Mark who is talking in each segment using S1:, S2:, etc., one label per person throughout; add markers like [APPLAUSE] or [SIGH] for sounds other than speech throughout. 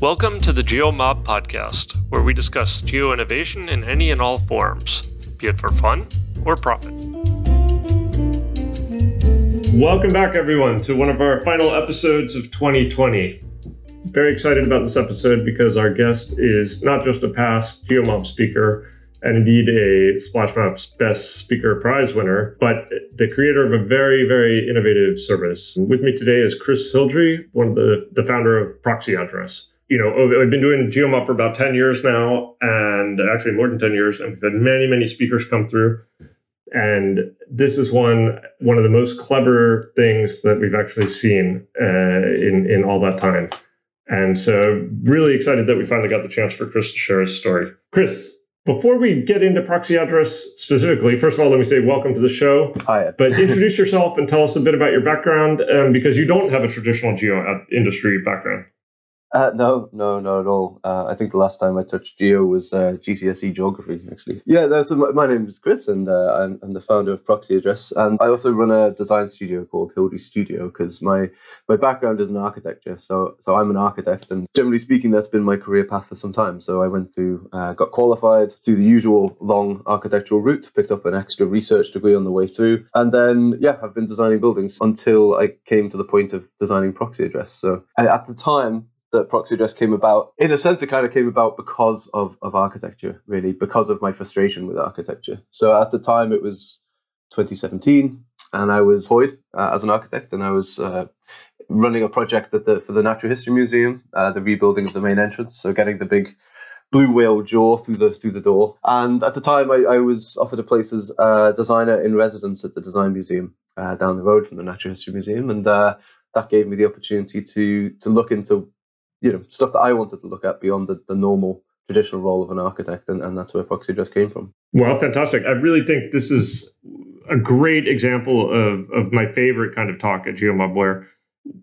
S1: Welcome to the GeoMob podcast, where we discuss geo innovation in any and all forms, be it for fun or profit. Welcome back, everyone, to one of our final episodes of 2020. Very excited about this episode because our guest is not just a past GeoMob speaker and indeed a Splashmap's Best Speaker Prize winner, but the creator of a very, very innovative service. With me today is Chris Hildrey, one of the, the founder of Proxy Address you know, I've been doing GeoMob for about 10 years now, and actually more than 10 years, and we've had many, many speakers come through. And this is one one of the most clever things that we've actually seen uh, in in all that time. And so, really excited that we finally got the chance for Chris to share his story. Chris, before we get into proxy address specifically, first of all, let me say welcome to the show.
S2: Hi.
S1: but introduce yourself and tell us a bit about your background, um, because you don't have a traditional geo industry background.
S2: Uh, no, no, not at all. Uh, I think the last time I touched Geo was uh, GCSE Geography, actually. Yeah, no, so my, my, name is Chris, and uh, I'm, I'm, the founder of Proxy Address, and I also run a design studio called Hildrey Studio because my my background is in architecture, so so I'm an architect, and generally speaking, that's been my career path for some time. So I went to uh, got qualified through the usual long architectural route, picked up an extra research degree on the way through, and then yeah, I've been designing buildings until I came to the point of designing Proxy Address. So at the time that proxy address came about in a sense it kind of came about because of, of architecture really because of my frustration with architecture. So at the time it was 2017 and i was employed uh, as an architect and i was uh, running a project the, for the natural history museum uh, the rebuilding of the main entrance so getting the big blue whale jaw through the through the door. And at the time i, I was offered a place as a designer in residence at the design museum uh, down the road from the natural history museum and uh, that gave me the opportunity to to look into you know stuff that I wanted to look at beyond the, the normal traditional role of an architect, and, and that's where Proxy Address came from.
S1: Well, fantastic! I really think this is a great example of of my favorite kind of talk at GeoMob, where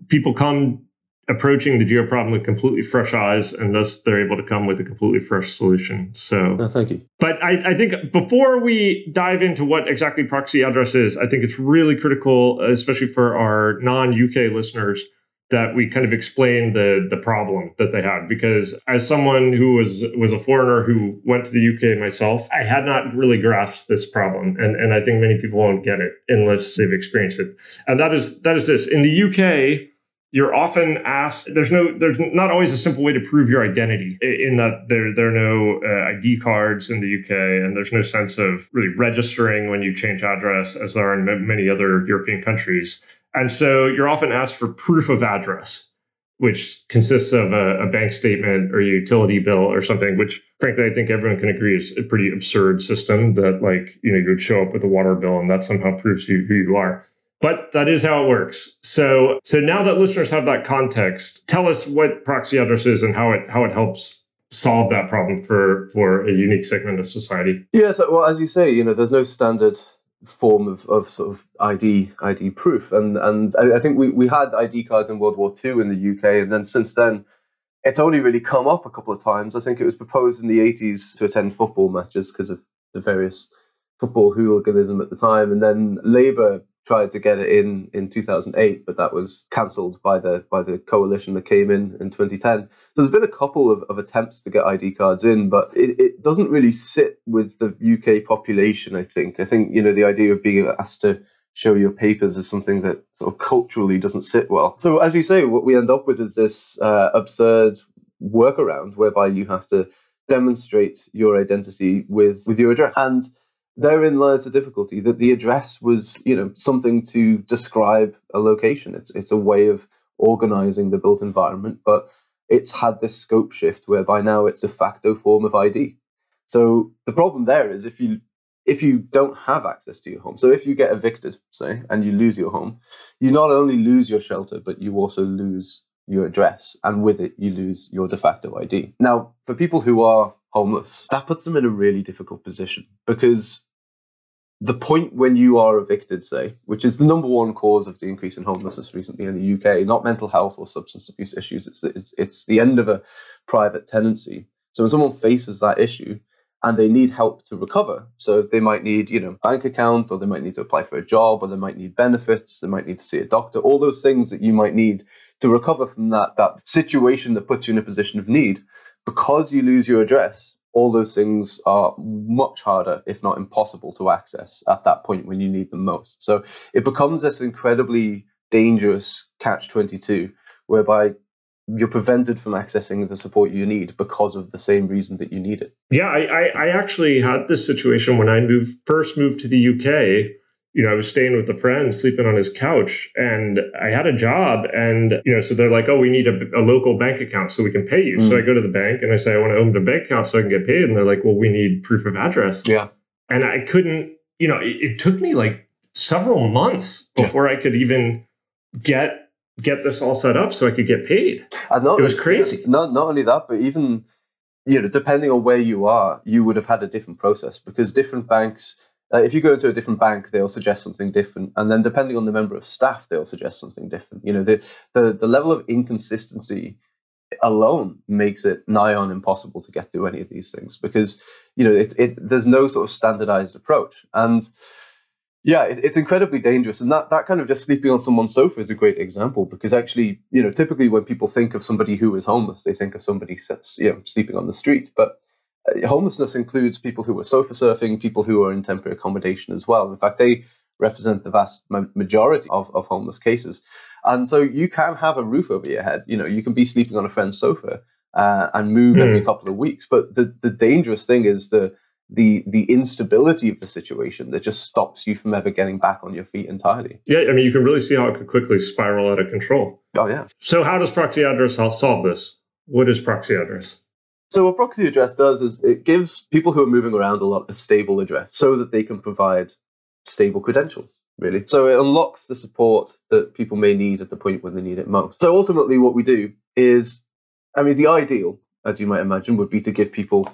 S1: people come approaching the geo problem with completely fresh eyes, and thus they're able to come with a completely fresh solution. So,
S2: oh, thank you.
S1: But I, I, think before we dive into what exactly proxy address is, I think it's really critical, especially for our non UK listeners, that we kind of explained the the problem that they had. Because as someone who was was a foreigner who went to the UK myself I had not really grasped this problem. And and I think many people won't get it unless they've experienced it. And that is that is this. In the UK you're often asked there's no there's not always a simple way to prove your identity in that there there are no uh, id cards in the uk and there's no sense of really registering when you change address as there are in many other european countries and so you're often asked for proof of address, which consists of a, a, bank statement or a utility bill or something, which frankly I think everyone can agree is a pretty absurd system that like, you know, you would show up with a water bill and that somehow proves you who you are. But that is how it works. So so now that listeners have that context, tell us what proxy address is and how it how it helps solve that problem for for a unique segment of society.
S2: Yeah, so well as you say, you know, there's no standard form of, of sort of ID ID proof. And and I, think we, we had ID cards in World War II in the UK, and then since then, it's only really come up a couple of times. I think it was proposed in the 80s to attend football matches because of the various football hooliganism at the time, and then Labour tried to get it in in 2008, but that was cancelled by the by the coalition that came in in 2010. So there's been a couple of, of attempts to get ID cards in, but it, it doesn't really sit with the UK population. I think. I think you know the idea of being asked to show your papers is something that sort of culturally doesn't sit well. So as you say, what we end up with is this uh, absurd workaround whereby you have to demonstrate your identity with with your address and therein lies the difficulty that the address was, you know, something to describe a location. It's it's a way of organizing the built environment, but it's had this scope shift whereby now it's a facto form of ID. So the problem there is if you if you don't have access to your home, so if you get evicted, say, and you lose your home, you not only lose your shelter, but you also lose your address, and with it, you lose your de facto ID. Now, for people who are homeless, that puts them in a really difficult position because the point when you are evicted, say, which is the number one cause of the increase in homelessness recently in the UK, not mental health or substance abuse issues, it's, it's, it's the end of a private tenancy. So when someone faces that issue, and they need help to recover. So they might need, you know, bank account, or they might need to apply for a job, or they might need benefits, they might need to see a doctor, all those things that you might need to recover from that that situation that puts you in a position of need, because you lose your address, all those things are much harder, if not impossible, to access at that point when you need them most. So it becomes this incredibly dangerous catch 22, whereby you're prevented from accessing the support you need because of the same reason that you need it.
S1: Yeah, I, I, I actually had this situation when I moved first moved to the UK you know, I was staying with a friend, sleeping on his couch, and I had a job. And, you know, so they're like, oh, we need a, a local bank account so we can pay you. Mm. So I go to the bank and I say, I want to open a bank account so I can get paid. And they're like, well, we need proof of address.
S2: Yeah.
S1: And I couldn't, you know, it, it took me like several months before yeah. I could even get get this all set up so I could get paid. And not, it was crazy.
S2: Not, not only that, but even, you know, depending on where you are, you would have had a different process because different banks – uh, if you go into a different bank, they'll suggest something different, and then depending on the member of staff, they'll suggest something different. You know, the the, the level of inconsistency alone makes it nigh on impossible to get through any of these things because you know it, it there's no sort of standardized approach. And yeah it, it's incredibly dangerous. And that that kind of just sleeping on someone's sofa is a great example because actually you know typically when people think of somebody who is homeless they think of somebody you know sleeping on the street. But homelessness includes people who are sofa surfing, people who are in temporary accommodation as well. In fact, they represent the vast majority of, of homeless cases. And so you can have a roof over your head. You know, you can be sleeping on a friend's sofa uh, and move mm. every couple of weeks. But the, the dangerous thing is the the the instability of the situation that just stops you from ever getting back on your feet entirely.
S1: Yeah, I mean, you can really see how it could quickly spiral out of control.
S2: Oh yeah.
S1: So how does proxy address solve this? What is proxy address?
S2: So what proxy address does is it gives people who are moving around a lot a stable address so that they can provide stable credentials, really. So it unlocks the support that people may need at the point when they need it most. So ultimately what we do is, I mean, the ideal, as you might imagine, would be to give people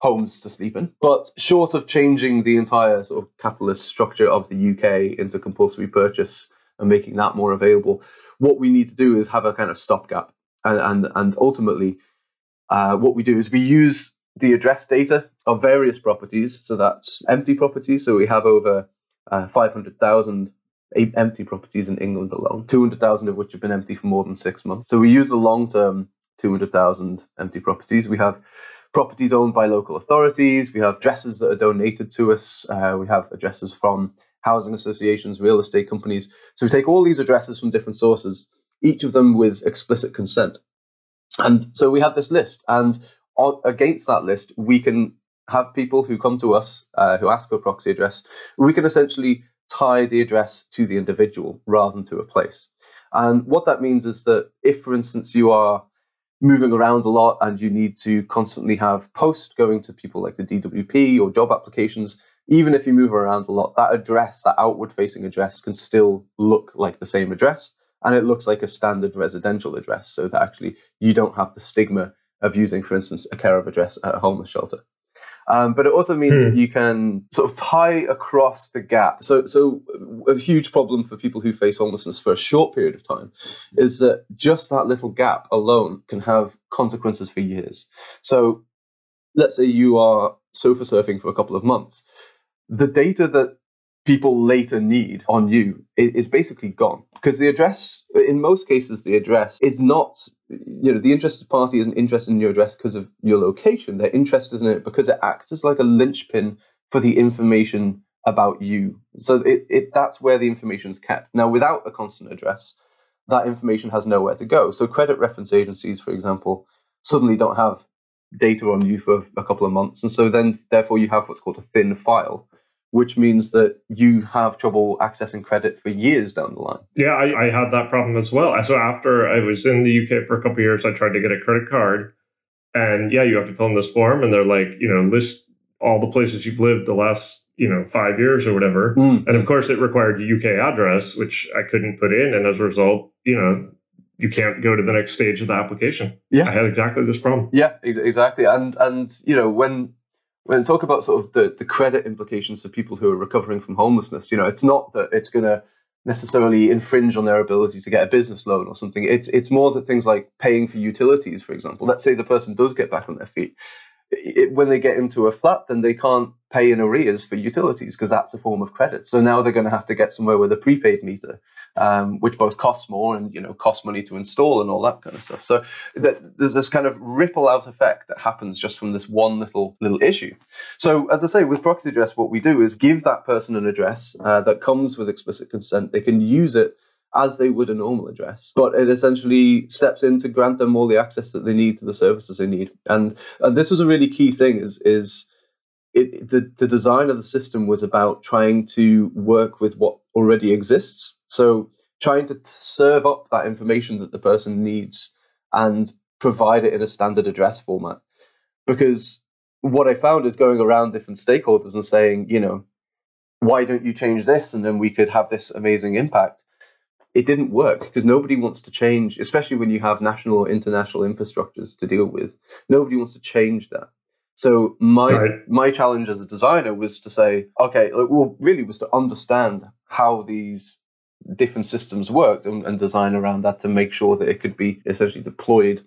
S2: homes to sleep in. But short of changing the entire sort of capitalist structure of the UK into compulsory purchase and making that more available, what we need to do is have a kind of stopgap. And, and, and ultimately, uh, what we do is we use the address data of various properties. So that's empty properties. So we have over uh, 500,000 empty properties in England alone, 200,000 of which have been empty for more than six months. So we use the long term 200,000 empty properties. We have properties owned by local authorities. We have addresses that are donated to us. Uh, we have addresses from housing associations, real estate companies. So we take all these addresses from different sources, each of them with explicit consent. And so we have this list, and against that list, we can have people who come to us uh, who ask for a proxy address. We can essentially tie the address to the individual rather than to a place. And what that means is that if, for instance, you are moving around a lot and you need to constantly have post going to people like the DWP or job applications, even if you move around a lot, that address, that outward facing address, can still look like the same address and it looks like a standard residential address so that actually you don't have the stigma of using, for instance, a care of address at a homeless shelter. Um, but it also means hmm. that you can sort of tie across the gap. So, so a huge problem for people who face homelessness for a short period of time is that just that little gap alone can have consequences for years. So, let's say you are sofa surfing for a couple of months. The data that people later need on you is basically gone. Because the address in most cases the address is not you know the interested party isn't interested in your address because of your location. They're interested in it because it acts as like a linchpin for the information about you. So it, it that's where the information is kept. Now without a constant address that information has nowhere to go. So credit reference agencies for example suddenly don't have data on you for a couple of months. And so then therefore you have what's called a thin file which means that you have trouble accessing credit for years down the line.
S1: Yeah, I, I had that problem as well. So after I was in the UK for a couple of years, I tried to get a credit card, and yeah, you have to fill in this form, and they're like, you know, list all the places you've lived the last you know five years or whatever, mm. and of course it required a UK address, which I couldn't put in, and as a result, you know. You can't go to the next stage of the application.
S2: Yeah,
S1: I had exactly this problem.
S2: Yeah, exactly. And and you know when when talk about sort of the, the credit implications for people who are recovering from homelessness, you know, it's not that it's going to necessarily infringe on their ability to get a business loan or something. It's it's more that things like paying for utilities, for example. Let's say the person does get back on their feet. it, when they get into a flat, then they can't pay in arrears for utilities because that's a form of credit. So now they're going to have to get somewhere with a prepaid meter, um, which both costs more and you know costs money to install and all that kind of stuff. So that, there's this kind of ripple out effect that happens just from this one little little issue. So as I say, with proxy address, what we do is give that person an address uh, that comes with explicit consent. They can use it as they would a normal address. But it essentially steps in to grant them all the access that they need to the services they need. And and this was a really key thing is is it, the, the design of the system was about trying to work with what already exists. So trying to t- serve up that information that the person needs and provide it in a standard address format. Because what I found is going around different stakeholders and saying, you know, why don't you change this and then we could have this amazing impact it didn't work because nobody wants to change, especially when you have national or international infrastructures to deal with. Nobody wants to change that. So my right. my challenge as a designer was to say, okay, well, really was to understand how these different systems worked and, and design around that to make sure that it could be essentially deployed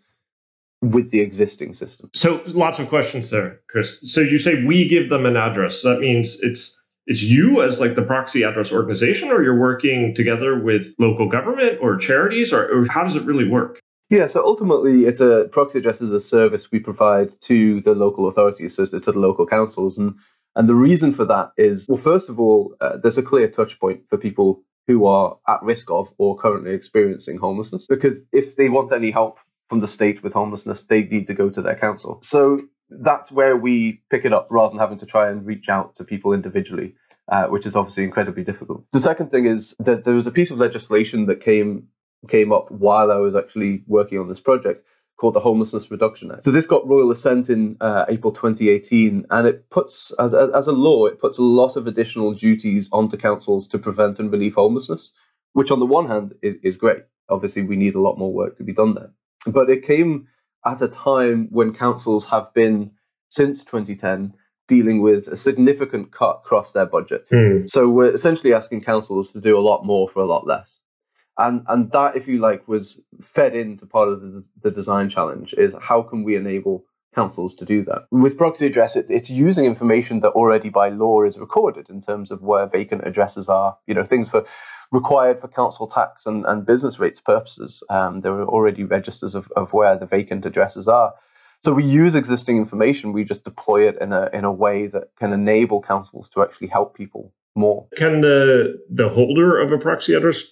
S2: with the existing system.
S1: So lots of questions there, Chris. So you say we give them an address. That means it's it's you as like the proxy address organization or you're working together with local government or charities or, or, how does it really work
S2: yeah so ultimately it's a proxy address is a service we provide to the local authorities so to the local councils and and the reason for that is well first of all uh, there's a clear touch point for people who are at risk of or currently experiencing homelessness because if they want any help from the state with homelessness they need to go to their council so that's where we pick it up rather than having to try and reach out to people individually, uh, which is obviously incredibly difficult. The second thing is that there was a piece of legislation that came came up while I was actually working on this project called the Homelessness Reduction Act. So this got royal assent in uh, April 2018, and it puts, as, as, as a law, it puts a lot of additional duties onto councils to prevent and relieve homelessness, which on the one hand is, is great. Obviously, we need a lot more work to be done there. But it came at a time when councils have been, since 2010, dealing with a significant cut across their budget. Mm. So we're essentially asking councils to do a lot more for a lot less. And, and that, if you like, was fed into part of the, the design challenge is how can we enable councils to do that. With proxy address, it, it's using information that already by law is recorded in terms of where vacant addresses are, you know, things for required for council tax and, and business rates purposes. Um, there are already registers of, of where the vacant addresses are. So we use existing information, we just deploy it in a in a way that can enable councils to actually help people more.
S1: Can the the holder of a proxy address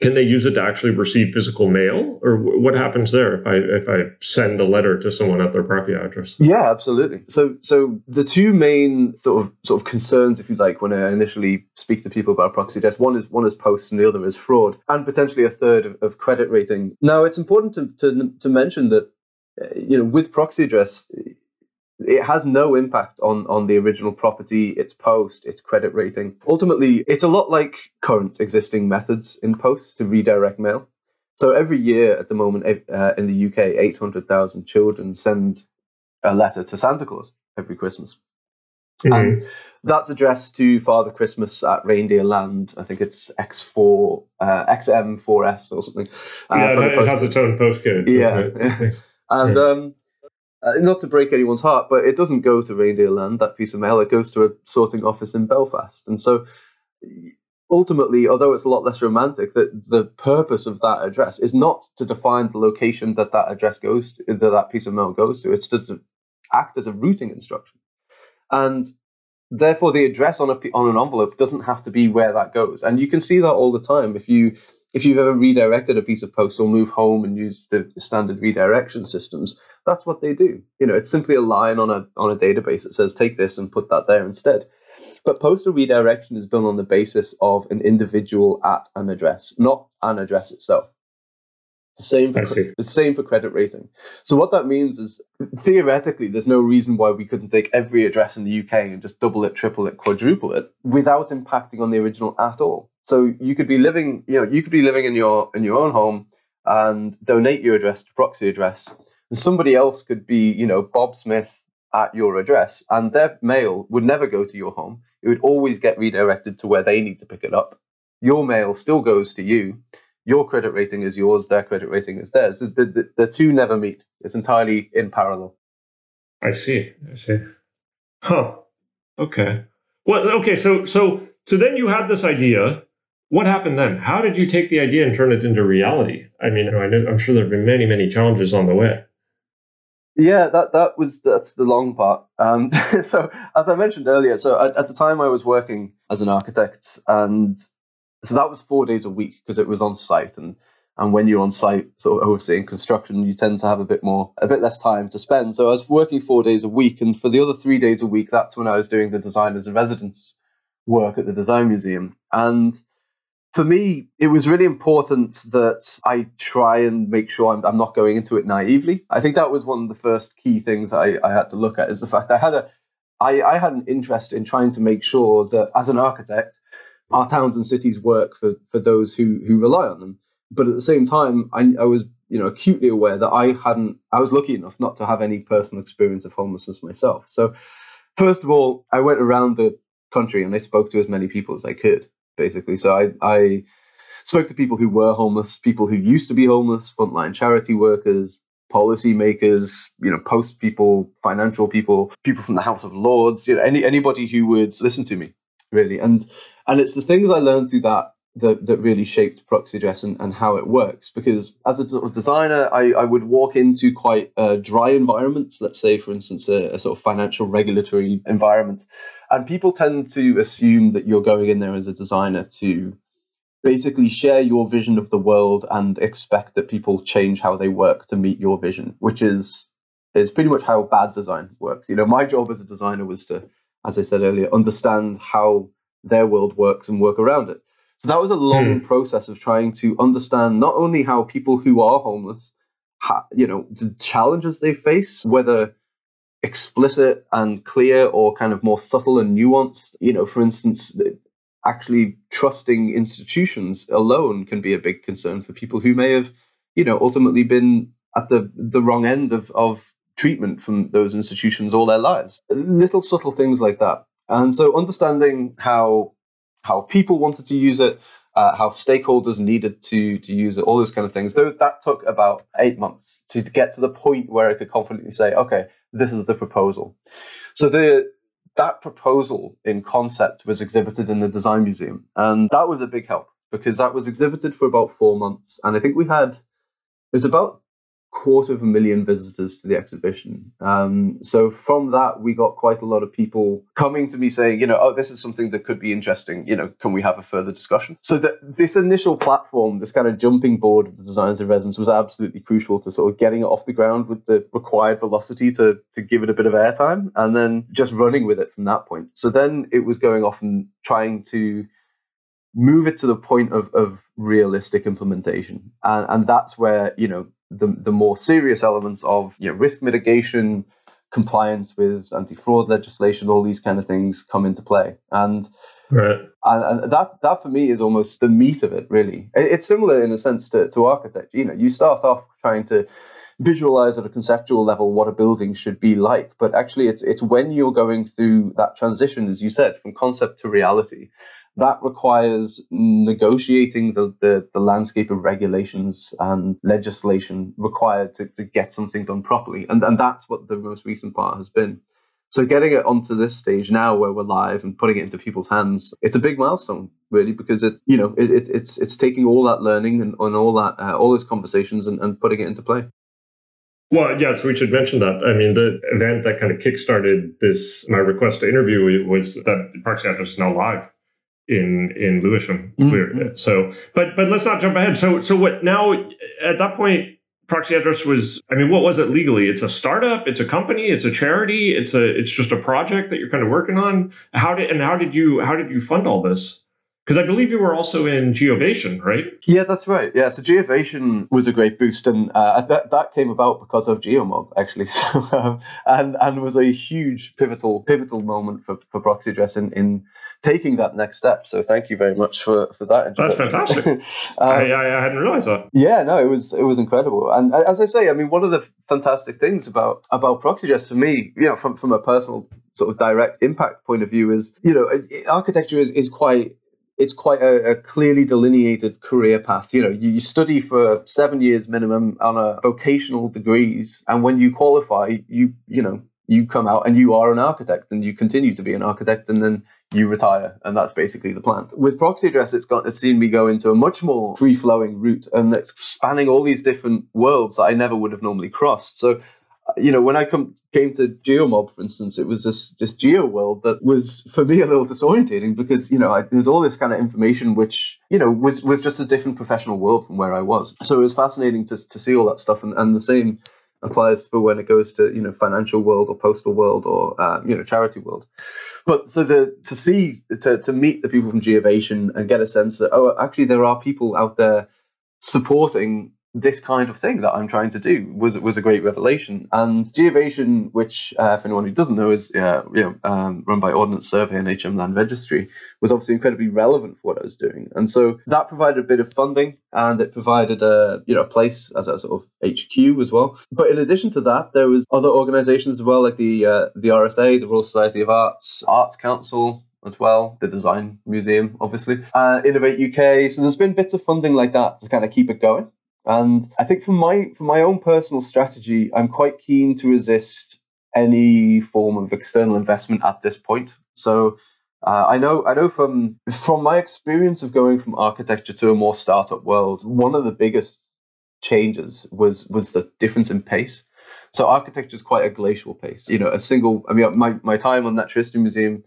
S1: can they use it to actually receive physical mail? Or what happens there if i if i send a letter to someone at their property address?
S2: Yeah absolutely. So so the two main sort of sort of concerns if you like when i initially speak to people about proxy address one is one is posts and the other is fraud and potentially a third of, of credit rating. Now it's important to, to to mention that you know with proxy address it has no impact on on the original property, its post, its credit rating. Ultimately, it's a lot like current existing methods in post to redirect mail. So every year at the moment uh, in the UK, 800,000 children send a letter to Santa Claus every Christmas. Mm-hmm. And that's addressed to Father Christmas at Reindeer Land. I think it's X4, uh, XM4S or something.
S1: Uh, yeah, it has its own postcode.
S2: Yeah. [LAUGHS] and um, uh, not to break anyone's heart, but it doesn't go to Reindeer Land, that piece of mail. It goes to a sorting office in Belfast. And so ultimately, although it's a lot less romantic, that the purpose of that address is not to define the location that that address goes to, that that piece of mail goes to. It's just to act as a routing instruction. And therefore, the address on, a, on an envelope doesn't have to be where that goes. And you can see that all the time. If you if you've ever redirected a piece of post or move home and use the standard redirection systems, that's what they do. You know, it's simply a line on a on a database that says take this and put that there instead. But postal redirection is done on the basis of an individual at an address, not an address itself. The same for the same for credit rating. So what that means is theoretically there's no reason why we couldn't take every address in the UK and just double it, triple it, quadruple it without impacting on the original at all. So you could be living, you know, you could be living in your in your own home and donate your address to proxy address. And somebody else could be, you know, Bob Smith at your address, and their mail would never go to your home. It would always get redirected to where they need to pick it up. Your mail still goes to you. Your credit rating is yours. Their credit rating is theirs. The, the, the two never meet. It's entirely in parallel.
S1: I see. I see. Huh. Okay. Well, okay. So, so, so then you had this idea. What happened then? How did you take the idea and turn it into reality? I mean, I I'm sure there have been many, many challenges on the way.
S2: Yeah, that that was that's the long part. Um, [LAUGHS] so as I mentioned earlier, so at, at, the time I was working as an architect, and so that was four days a week because it was on site, and and when you're on site, sort of overseeing construction, you tend to have a bit more, a bit less time to spend. So I was working four days a week, and for the other three days a week, that's when I was doing the designers and residents work at the design museum, and for me, it was really important that I try and make sure I'm, I'm, not going into it naively. I think that was one of the first key things I, I had to look at is the fact I had a I, I had an interest in trying to make sure that as an architect, our towns and cities work for, for those who, who rely on them. But at the same time, I, I was you know acutely aware that I hadn't I was lucky enough not to have any personal experience of homelessness myself. So first of all, I went around the country and I spoke to as many people as I could basically. So I, I spoke to people who were homeless, people who used to be homeless, frontline charity workers, policymakers, you know, post people, financial people, people from the House of Lords, you know, any anybody who would listen to me, really. And and it's the things I learned through that that, that really shaped Proxy and, and how it works. Because as a sort of designer, I, I would walk into quite uh, dry environments, let's say, for instance, a, a, sort of financial regulatory environment. And people tend to assume that you're going in there as a designer to basically share your vision of the world and expect that people change how they work to meet your vision, which is is pretty much how bad design works. You know, my job as a designer was to, as I said earlier, understand how their world works and work around it. So that was a long hmm. process of trying to understand not only how people who are homeless, ha, you know, the challenges they face, whether explicit and clear or kind of more subtle and nuanced. You know, for instance, actually trusting institutions alone can be a big concern for people who may have, you know, ultimately been at the the wrong end of of treatment from those institutions all their lives. Little subtle things like that. And so understanding how how people wanted to use it, uh, how stakeholders needed to to use it, all those kind of things. that took about eight months to, to get to the point where I could confidently say, okay, this is the proposal. So the that proposal in concept was exhibited in the design museum, and that was a big help because that was exhibited for about four months, and I think we had it was about quarter of a million visitors to the exhibition. Um, so from that, we got quite a lot of people coming to me saying, you know, oh, this is something that could be interesting. You know, can we have a further discussion? So that this initial platform, this kind of jumping board of the Designers in Residence, was absolutely crucial to sort of getting it off the ground with the required velocity to to give it a bit of airtime, and then just running with it from that point. So then it was going off and trying to move it to the point of, of realistic implementation and, and that's where you know the, the more serious elements of you know, risk mitigation, compliance with anti-fraud legislation, all these kind of things come into play. And right. and, and, that that for me is almost the meat of it, really. It, it's similar in a sense to, to architecture. You know, you start off trying to visualize at a conceptual level what a building should be like, but actually it's it's when you're going through that transition, as you said, from concept to reality, that requires negotiating the, the, the, landscape of regulations and legislation required to, to get something done properly. And, and that's what the most recent part has been. So getting it onto this stage now where we're live and putting it into people's hands, it's a big milestone, really, because it's you know it, it, it's it's taking all that learning and, and all that uh, all those conversations and, and putting it into play.
S1: Well, yes, we should mention that. I mean, the event that kind of kickstarted this my request to interview was that Proxy Address is now live in in Lewisham. Mm-hmm. So, but but let's not jump ahead. So so what now? At that point, proxy address was. I mean, what was it legally? It's a startup. It's a company. It's a charity. It's a it's just a project that you're kind of working on. How did and how did you how did you fund all this? Because I believe you were also in Geovation, right?
S2: Yeah, that's right. Yeah, so Geovation was a great boost, and uh, that that came about because of GeoMob, actually. [LAUGHS] So um, and and was a huge pivotal pivotal moment for, for proxy address in, in taking that next step. So thank you very much for, for that.
S1: That's fantastic. [LAUGHS] um, I, I, hadn't realized that.
S2: Yeah, no, it was it was incredible. And as I say, I mean, one of the fantastic things about about Proxy Address for me, you know, from from a personal sort of direct impact point of view, is you know, architecture is is quite it's quite a, a, clearly delineated career path. You know, you, you, study for seven years minimum on a vocational degrees, and when you qualify, you you know you come out and you are an architect and you continue to be an architect and then you retire and that's basically the plan with proxy address it's got it's seen me go into a much more free flowing route and it's spanning all these different worlds that i never would have normally crossed so you know, when I come came to GeoMob, for instance, it was this this Geo world that was for me a little disorientating because you know I, there's all this kind of information which you know was was just a different professional world from where I was. So it was fascinating to to see all that stuff, and, and the same applies for when it goes to you know financial world or postal world or uh, you know charity world. But so the to see to to meet the people from Geovation and get a sense that oh actually there are people out there supporting this kind of thing that I'm trying to do was was a great revelation. And Geovation, which uh, if anyone who doesn't know is uh, you know um, run by Ordnance Survey and HM Land Registry, was obviously incredibly relevant for what I was doing. And so that provided a bit of funding and it provided a you know a place as a sort of HQ as well. But in addition to that, there was other organisations as well, like the uh, the RSA, the Royal Society of Arts, Arts Council, as well, the Design Museum, obviously, uh, Innovate UK. So there's been bits of funding like that to kind of keep it going. And I think for my for my own personal strategy, I'm quite keen to resist any form of external investment at this point. So uh, I know I know from from my experience of going from architecture to a more startup world, one of the biggest changes was was the difference in pace. So architecture is quite a glacial pace. You know, a single. I mean, my my time on Natural History Museum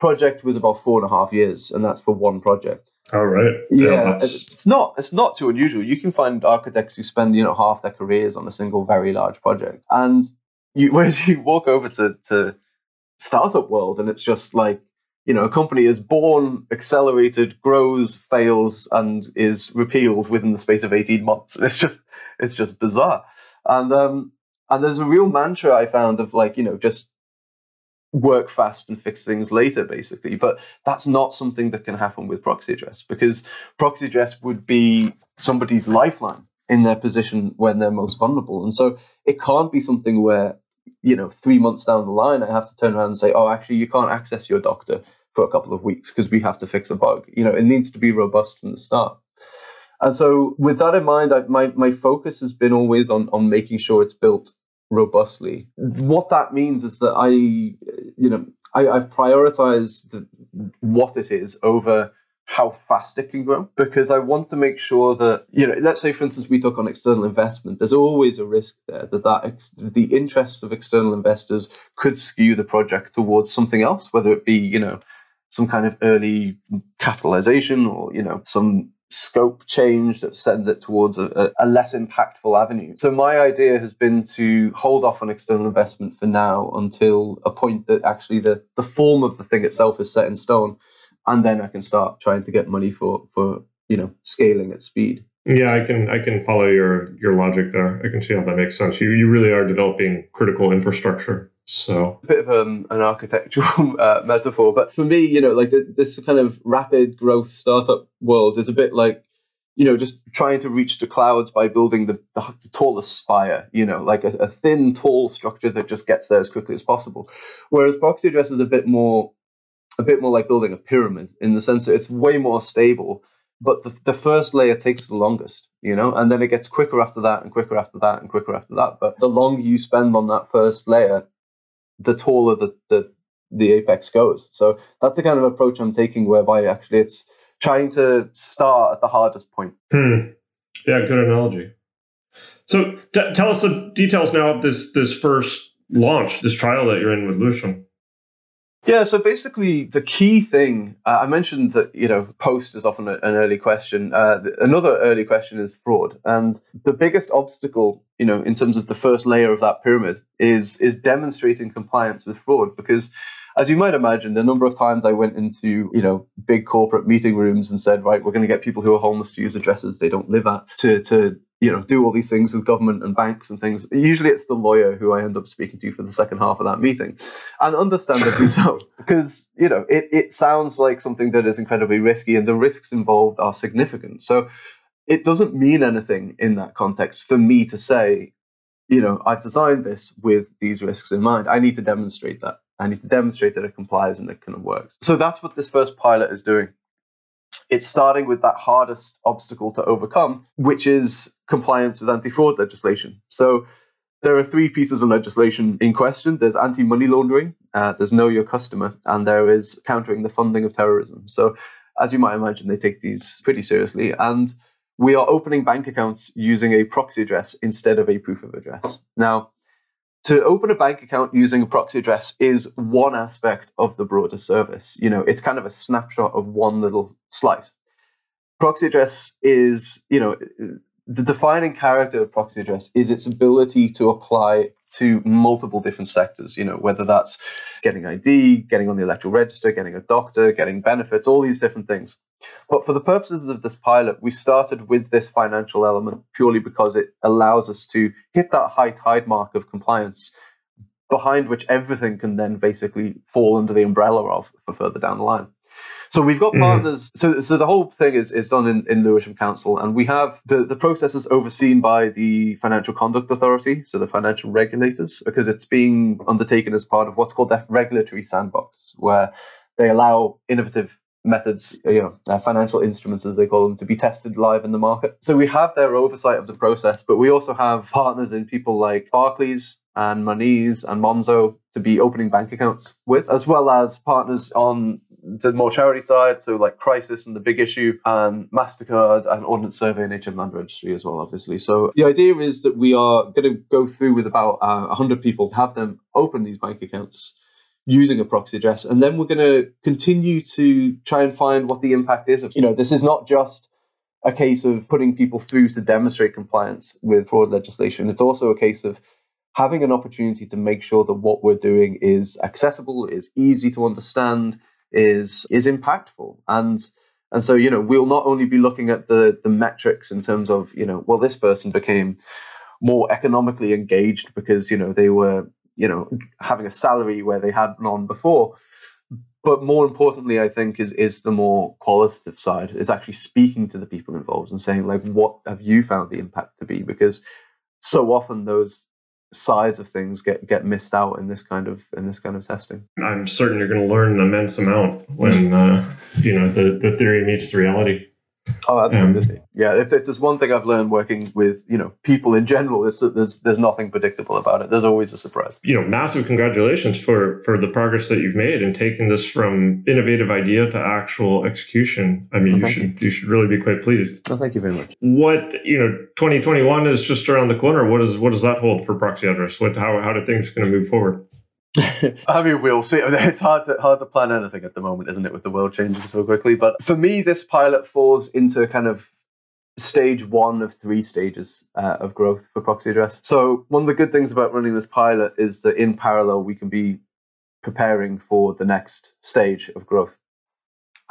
S2: project was about four and a half years, and that's for one project.
S1: All right.
S2: Yeah, yeah it's not it's not too unusual. You can find architects who spend you know half their careers on a single very large project, and you [LAUGHS] whereas you walk over to to startup world, and it's just like you know a company is born, accelerated, grows, fails, and is repealed within the space of eighteen months. [LAUGHS] It's just it's just bizarre, and um and there's a real mantra I found of like you know just work fast and fix things later, basically. But that's not something that can happen with proxy address because proxy address would be somebody's lifeline in their position when they're most vulnerable. And so it can't be something where, you know, three months down the line, I have to turn around and say, oh, actually, you can't access your doctor for a couple of weeks because we have to fix a bug. You know, it needs to be robust from the start. And so, with that in mind, I, my my focus has been always on on making sure it's built robustly. What that means is that I, you know, I, have prioritized the, what it is over how fast it can grow because I want to make sure that you know let's say for instance we took on external investment there's always a risk there that that ex- the interests of external investors could skew the project towards something else whether it be you know some kind of early capitalization or you know some scope change that sends it towards a, a, less impactful avenue. So my idea has been to hold off on external investment for now until a point that actually the, the form of the thing itself is set in stone. And then I can start trying to get money for, for you know, scaling at speed.
S1: Yeah, I can I can follow your your logic there. I can see how that makes sense. You you really are developing critical infrastructure. So
S2: a bit of um, an architectural [LAUGHS] uh, metaphor, but for me, you know, like this kind of rapid growth startup world is a bit like, you know, just trying to reach the clouds by building the, the, the tallest spire. You know, like a, a, thin, tall structure that just gets there as quickly as possible. Whereas proxy address is a bit more, a bit more like building a pyramid in the sense that it's way more stable but the, the first layer takes the longest you know and then it gets quicker after that and quicker after that and quicker after that but the longer you spend on that first layer the taller the, the the apex goes. So that's the kind of approach I'm taking, whereby actually it's trying to start at the hardest point.
S1: Hmm. Yeah, good analogy. So t- tell us the details now of this this first launch, this trial that you're in with Lewisham.
S2: Yeah, so basically, the key thing uh, I mentioned that you know post is often a, an early question. Uh, another early question is fraud, and the biggest obstacle, you know, in terms of the first layer of that pyramid, is is demonstrating compliance with fraud. Because, as you might imagine, the number of times I went into you know big corporate meeting rooms and said, right, we're going to get people who are homeless to use addresses they don't live at to to you know, do all these things with government and banks and things. Usually it's the lawyer who I end up speaking to for the second half of that meeting. And understandably [LAUGHS] so, because, you know, it, it sounds like something that is incredibly risky and the risks involved are significant. So it doesn't mean anything in that context for me to say, you know, I've designed this with these risks in mind. I need to demonstrate that. I need to demonstrate that it complies and it kind of works. So that's what this first pilot is doing it's starting with that hardest obstacle to overcome, which is compliance with anti fraud legislation. So There are three pieces of legislation in question. There's anti-money laundering, uh, there's know your customer, and there is countering the funding of terrorism. So, as you might imagine, they take these pretty seriously. And we are opening bank accounts using a proxy address instead of a proof of address. Now, to open a bank account using a proxy address is one aspect of the broader service. You know, it's kind of a snapshot of one little slice. Proxy address is, you know, the defining character of proxy address is its ability to apply to multiple different sectors, you know, whether that's getting ID, getting on the electoral register, getting a doctor, getting benefits, all these different things. But for the purposes of this pilot, we started with this financial element purely because it allows us to hit that high tide mark of compliance behind which everything can then basically fall under the umbrella of for further down the line. So we've got mm. partners. Mm. So, so the whole thing is, is done in, in Lewisham Council, and we have the, the process is overseen by the Financial Conduct Authority, so the financial regulators, because it's being undertaken as part of what's called the regulatory sandbox, where they allow innovative methods, you know, uh, financial instruments as they call them, to be tested live in the market. So we have their oversight of the process, but we also have partners in people like Barclays, and Monese and Monzo to be opening bank accounts with, as well as partners on the more charity side, so like Crisis and the Big Issue, and Mastercard and Ordnance Survey and HM Land Registry as well, obviously. So the idea is that we are going to go through with about uh, 100 people, have them open these bank accounts using a proxy address, and then we're going to continue to try and find what the impact is. Of you know, this is not just a case of putting people through to demonstrate compliance with fraud legislation. It's also a case of having an opportunity to make sure that what we're doing is accessible, is easy to understand, is is impactful. And and so, you know, we'll not only be looking at the the metrics in terms of, you know, well, this person became more economically engaged because, you know, they were, you know, having a salary where they had none before. But more importantly, I think is is the more qualitative side, is actually speaking to the people involved and saying, like, what have you found the impact to be? Because so often those sides of things get get missed out in this kind of in this kind of testing.
S1: I'm certain you're going to learn an immense amount when uh, you know the the theory meets the reality.
S2: Oh, absolutely. Um, yeah, if, if, there's one thing I've learned working with you know people in general, is that there's there's nothing predictable about it. There's always a surprise.
S1: You know, massive congratulations for for the progress that you've made and taking this from innovative idea to actual execution. I mean, you should you. you. should really be quite pleased.
S2: Well, thank you very much.
S1: What you know, 2021 is just around the corner. What is what does that hold for Proxy Address? What how how do things going to move forward?
S2: I mean, we'll see. It's hard to hard to plan anything at the moment, isn't it, with the world changing so quickly? But for me, this pilot falls into kind of stage one of three stages uh, of growth for proxy address. So one of the good things about running this pilot is that in parallel we can be preparing for the next stage of growth.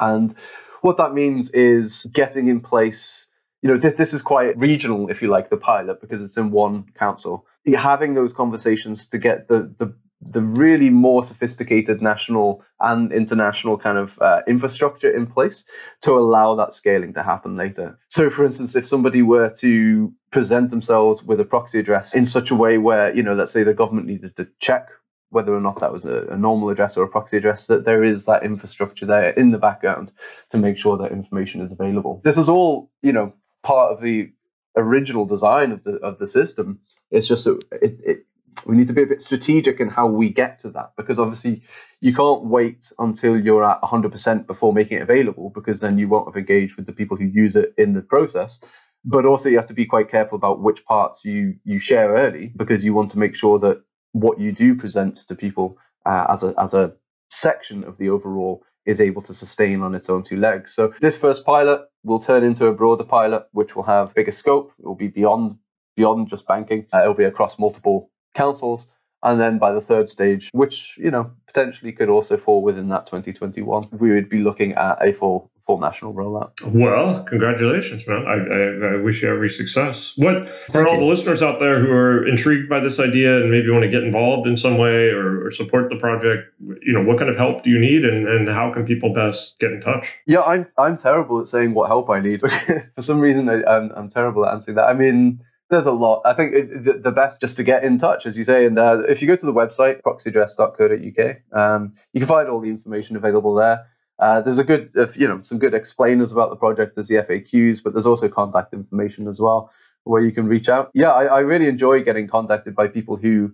S2: And what that means is getting in place. You know, this this is quite regional, if you like, the pilot because it's in one council. Having those conversations to get the the the really more sophisticated national and international kind of uh, infrastructure in place to allow that scaling to happen later. So, for instance, if somebody were to present themselves with a proxy address in such a way where, you know, let's say the government needed to check whether or not that was a, a normal address or a proxy address, that there is that infrastructure there in the background to make sure that information is available. This is all, you know, part of the original design of the of the system. It's just that it, it we need to be a bit strategic in how we get to that because obviously you can't wait until you're at 100% before making it available because then you won't have engaged with the people who use it in the process. But also you have to be quite careful about which parts you you share early because you want to make sure that what you do present to people uh, as a as a section of the overall is able to sustain on its own two legs. So this first pilot will turn into a broader pilot which will have bigger scope. It will be beyond beyond just banking. Uh, it'll be across multiple councils. And then by the third stage, which, you know, potentially could also fall within that 2021, we would be looking at a full full national rollout.
S1: Well, congratulations, man. I, I, I wish you every success. What for all the listeners out there who are intrigued by this idea and maybe want to get involved in some way or, or, support the project, you know, what kind of help do you need and, and how can people best get in touch?
S2: Yeah, I'm I'm terrible at saying what help I need. [LAUGHS] for some reason I, I'm, I'm terrible at answering that. I mean there's a lot. I think it, the, the, best just to get in touch, as you say, and uh, if you go to the website proxyaddress.co.uk, um, you can find all the information available there. Uh, there's a good, uh, you know, some good explainers about the project. There's the FAQs, but there's also contact information as well. where you can reach out. Yeah, I, I really enjoy getting contacted by people who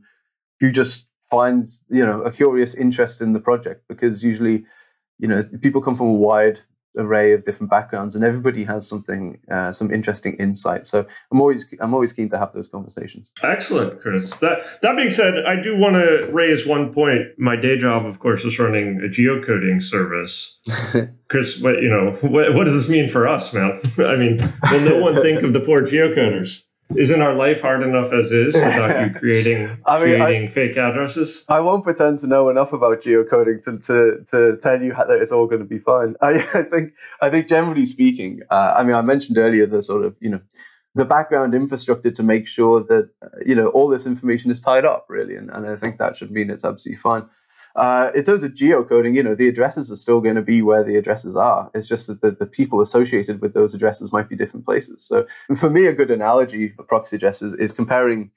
S2: who just find you know a curious interest in the project because usually you know people come from a wide array of different backgrounds, and everybody has something, uh, some interesting insight. So I'm always, I'm always keen to have those conversations.
S1: Excellent, Chris. That that being said, I do want to raise one point. My day job, of course, is running a geocoding service. [LAUGHS] Chris, what you know, what, what does this mean for us, man? [LAUGHS] I mean, will no one think of the poor geocoders? Isn't our life hard enough as is without you [LAUGHS] creating I mean, creating I, fake addresses?
S2: I won't pretend to know enough about geocoding to to, to tell you how, that it's all going to be fine. [LAUGHS] I, I think I think generally speaking, uh, I mean, I mentioned earlier the sort of you know the background infrastructure to make sure that uh, you know all this information is tied up really, and, and I think that should mean it's absolutely fine. Uh, in terms of geocoding, you know, the addresses are still going to be where the addresses are. It's just that the, the people associated with those addresses might be different places. So for me, a good analogy for proxy addresses is comparing,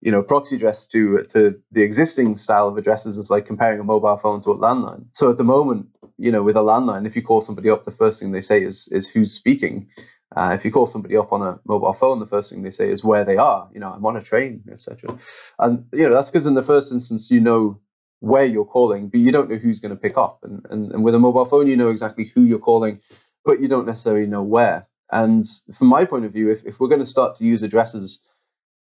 S2: you know, proxy address to to the existing style of addresses is like comparing a mobile phone to a landline. So at the moment, you know, with a landline, if you call somebody up, the first thing they say is is who's speaking. Uh, if you call somebody up on a mobile phone, the first thing they say is where they are. You know, I'm on a train, etc. And you know that's because in the first instance, you know where you're calling, but you don't know who's going to pick up. And, and, and with a mobile phone, you know exactly who you're calling, but you don't necessarily know where. And from my point of view, if, if we're going to start to use addresses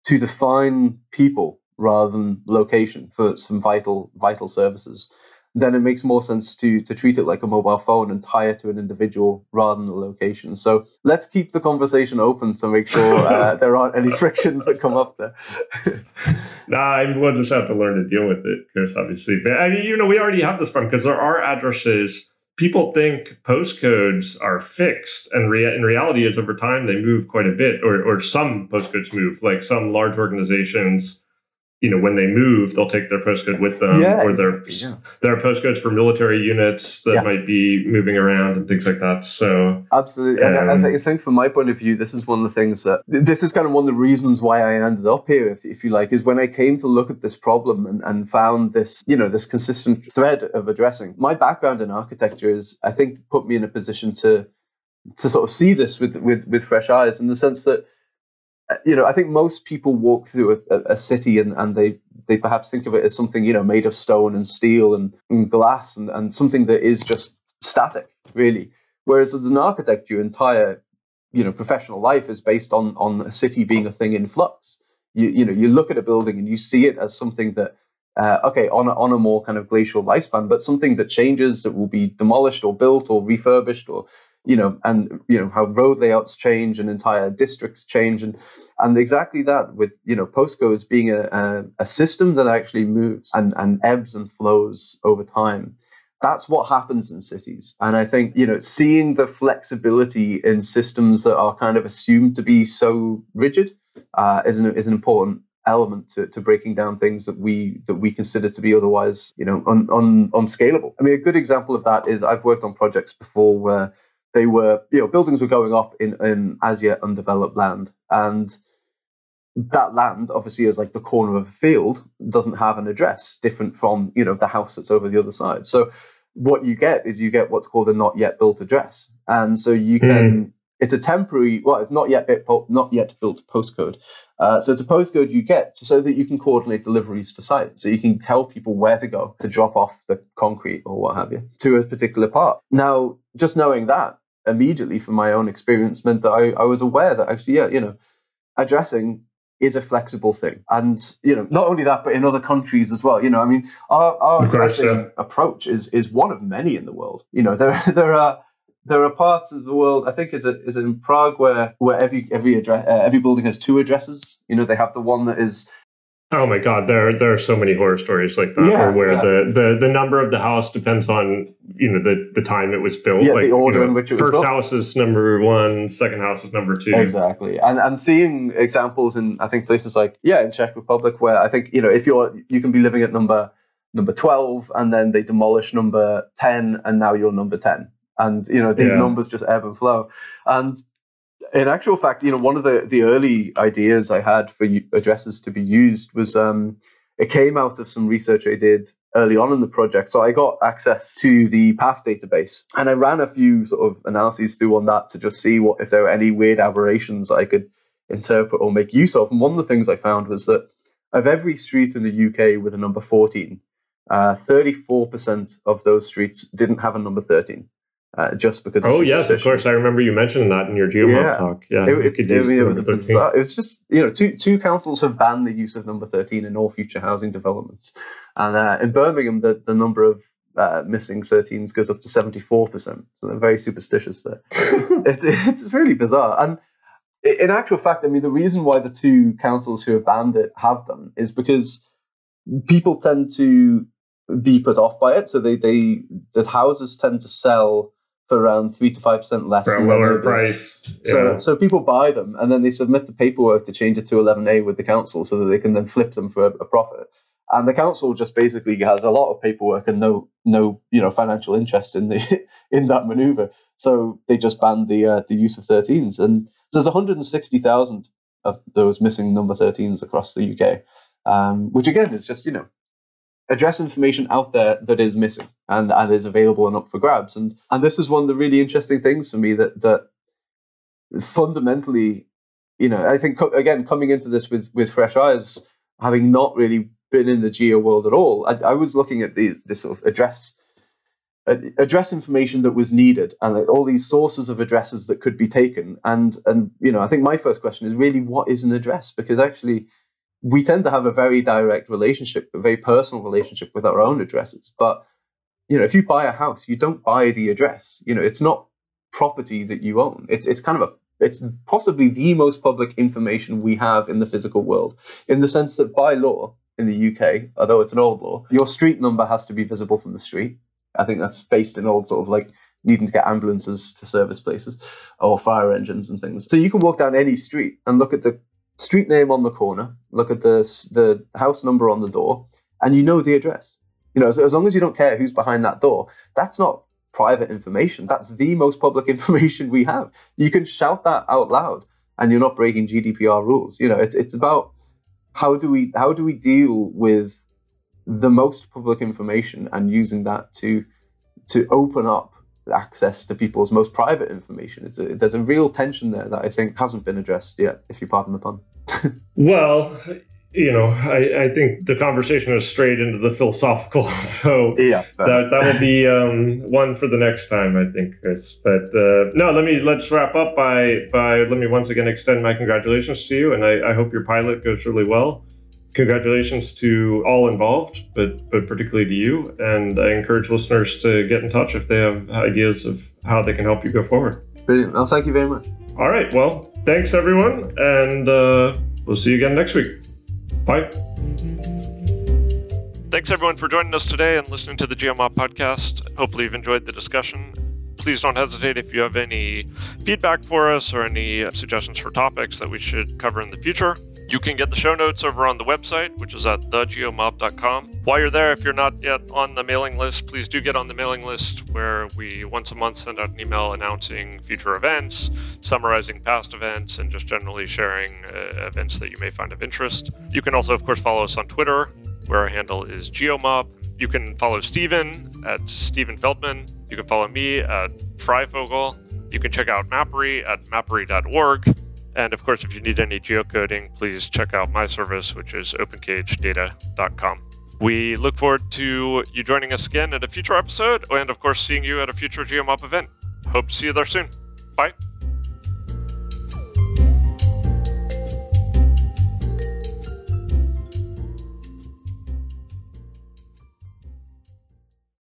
S2: to define people rather than location for some vital vital services, then it makes more sense to to treat it like a mobile phone and tie it to an individual rather than the location. So let's keep the conversation open to make sure uh, [LAUGHS] there aren't any frictions that come up there. [LAUGHS]
S1: nah, we'll just have to learn to deal with it, Chris. Obviously, but I mean, you know, we already have this fun because there are addresses. People think postcodes are fixed, and rea- in reality, is over time they move quite a bit, or or some postcodes move. Like some large organizations you know when they move they'll take their postcode with them yeah, or their yeah. their postcodes for military units that yeah. might be moving around and things like that so
S2: absolutely um, and I, I, think from my point of view this is one of the things that this is kind of one of the reasons why i ended up here if, if you like is when i came to look at this problem and, and found this you know this consistent thread of addressing my background in architecture is i think put me in a position to to sort of see this with with with fresh eyes in the sense that you know, I think most people walk through a, a, city and, and they, they perhaps think of it as something, you know, made of stone and steel and, and glass and, and something that is just static, really. Whereas as an architect, your entire, you know, professional life is based on on a city being a thing in flux. You, you know, you look at a building and you see it as something that, uh, okay, on a, on a more kind of glacial lifespan, but something that changes, that will be demolished or built or refurbished or you know, and you know how road layouts change and entire districts change, and and exactly that with you know postcodes being a, a, a system that actually moves and and ebbs and flows over time. That's what happens in cities, and I think you know seeing the flexibility in systems that are kind of assumed to be so rigid uh, is an is an important element to, to breaking down things that we that we consider to be otherwise you know un, un, unscalable. I mean, a good example of that is I've worked on projects before where they were, you know, buildings were going up in, in as yet undeveloped land. And that land, obviously, is like the corner of a field, doesn't have an address different from, you know, the house that's over the other side. So what you get is you get what's called a not yet built address. And so you can, mm. it's a temporary, well, it's not yet bit, not yet built postcode. Uh, so it's a postcode you get so that you can coordinate deliveries to site. So you can tell people where to go to drop off the concrete or what have you to a particular part. Now, just knowing that immediately from my own experience meant that I, I was aware that actually, yeah, you know, addressing is a flexible thing. And, you know, not only that, but in other countries as well. You know, I mean, our, our course, yeah. approach is is one of many in the world. You know, [LAUGHS] there there are there are parts of the world. I think is it is in Prague where where every every address uh, every building has two addresses. You know, they have the one that is
S1: Oh my God, there there are so many horror stories like that, yeah, where yeah. the, the the number of the house depends on you know the the time it was built.
S2: Yeah,
S1: like,
S2: the order
S1: you know,
S2: in which it was
S1: first
S2: built.
S1: house is number one, second house is number two.
S2: Exactly, and and seeing examples in I think places like yeah in Czech Republic where I think you know if you're you can be living at number number twelve and then they demolish number ten and now you're number ten, and you know these yeah. numbers just ebb and flow, and in actual fact, you know, one of the, the early ideas I had for addresses to be used was um, it came out of some research I did early on in the project. So I got access to the PAF database and I ran a few sort of analyses through on that to just see what if there were any weird aberrations I could interpret or make use of. And one of the things I found was that of every street in the UK with a number 14, uh, 34% of those streets didn't have a number 13. Uh, just because.
S1: Oh yes, of course. I remember you mentioning that in your GeoMob yeah. talk. Yeah,
S2: it, it's, I mean, it was bizarre, it was just you know two two councils have banned the use of number thirteen in all future housing developments, and uh, in Birmingham the the number of uh, missing 13s goes up to 74%. So they're very superstitious there. [LAUGHS] it's, it's really bizarre. And in actual fact, I mean, the reason why the two councils who have banned it have done is because people tend to be put off by it. So they, they the houses tend to sell for around three to five percent less
S1: for a lower price.
S2: So, so people buy them and then they submit the paperwork to change it to 11A with the council so that they can then flip them for a, a profit and the council just basically has a lot of paperwork and no no you know financial interest in the [LAUGHS] in that maneuver. So they just banned the uh, the use of 13s, and so there's 160,000 of those missing number 13s across the UK, um, which again is just you know address information out there that is missing and, and is available and up for grabs. And and this is one of the really interesting things for me that that fundamentally, you know, I think again coming into this with with fresh eyes, having not really been in the geo world at all. I, I was looking at the this sort of address uh, address information that was needed and like all these sources of addresses that could be taken and and you know i think my first question is really what is an address because actually we tend to have a very direct relationship a very personal relationship with our own addresses but you know if you buy a house you don't buy the address you know it's not property that you own it's it's kind of a it's possibly the most public information we have in the physical world in the sense that by law in the UK, although it's an old law, your street number has to be visible from the street. I think that's based in old sort of like needing to get ambulances to service places or fire engines and things. So you can walk down any street and look at the street name on the corner, look at the the house number on the door, and you know the address. You know, as, as long as you don't care who's behind that door, that's not private information. That's the most public [LAUGHS] information we have. You can shout that out loud, and you're not breaking GDPR rules. You know, it's it's about how do we how do we deal with the most public information and using that to to open up access to people's most private information. It's a, there's a real tension there that I think hasn't been addressed yet, if you pardon the pun. [LAUGHS]
S1: well, you know, I, I think the conversation is straight into the philosophical, [LAUGHS] so
S2: yeah,
S1: that that will be um, one for the next time, I think, Chris. But uh, no, let me let's wrap up by by let me once again extend my congratulations to you, and I, I hope your pilot goes really well. Congratulations to all involved, but but particularly to you, and I encourage listeners to get in touch if they have ideas of how they can help you go forward.
S2: Brilliant. Well, thank you very much.
S1: All right. Well, thanks everyone, and uh, we'll see you again next week. Bye. Thanks everyone for joining us today and listening to the GeoMob podcast. Hopefully you've enjoyed the discussion. Please don't hesitate if you have any feedback for us or any suggestions for topics that we should cover in the future. You can get the show notes over on the website, which is at thegeomob.com. While you're there, if you're not yet on the mailing list, please do get on the mailing list where we once a month send out an email announcing future events, summarizing past events, and just generally sharing uh, events that you may find of interest. You can also, of course, follow us on Twitter, where our handle is geomob. You can follow Steven at Steven Feldman. You can follow me at Freyfogle. You can check out Mappery at mappery.org. And of course, if you need any geocoding, please check out my service, which is opencagedata.com. We look forward to you joining us again at a future episode, and of course, seeing you at a future GeoMob event. Hope to see you there soon. Bye.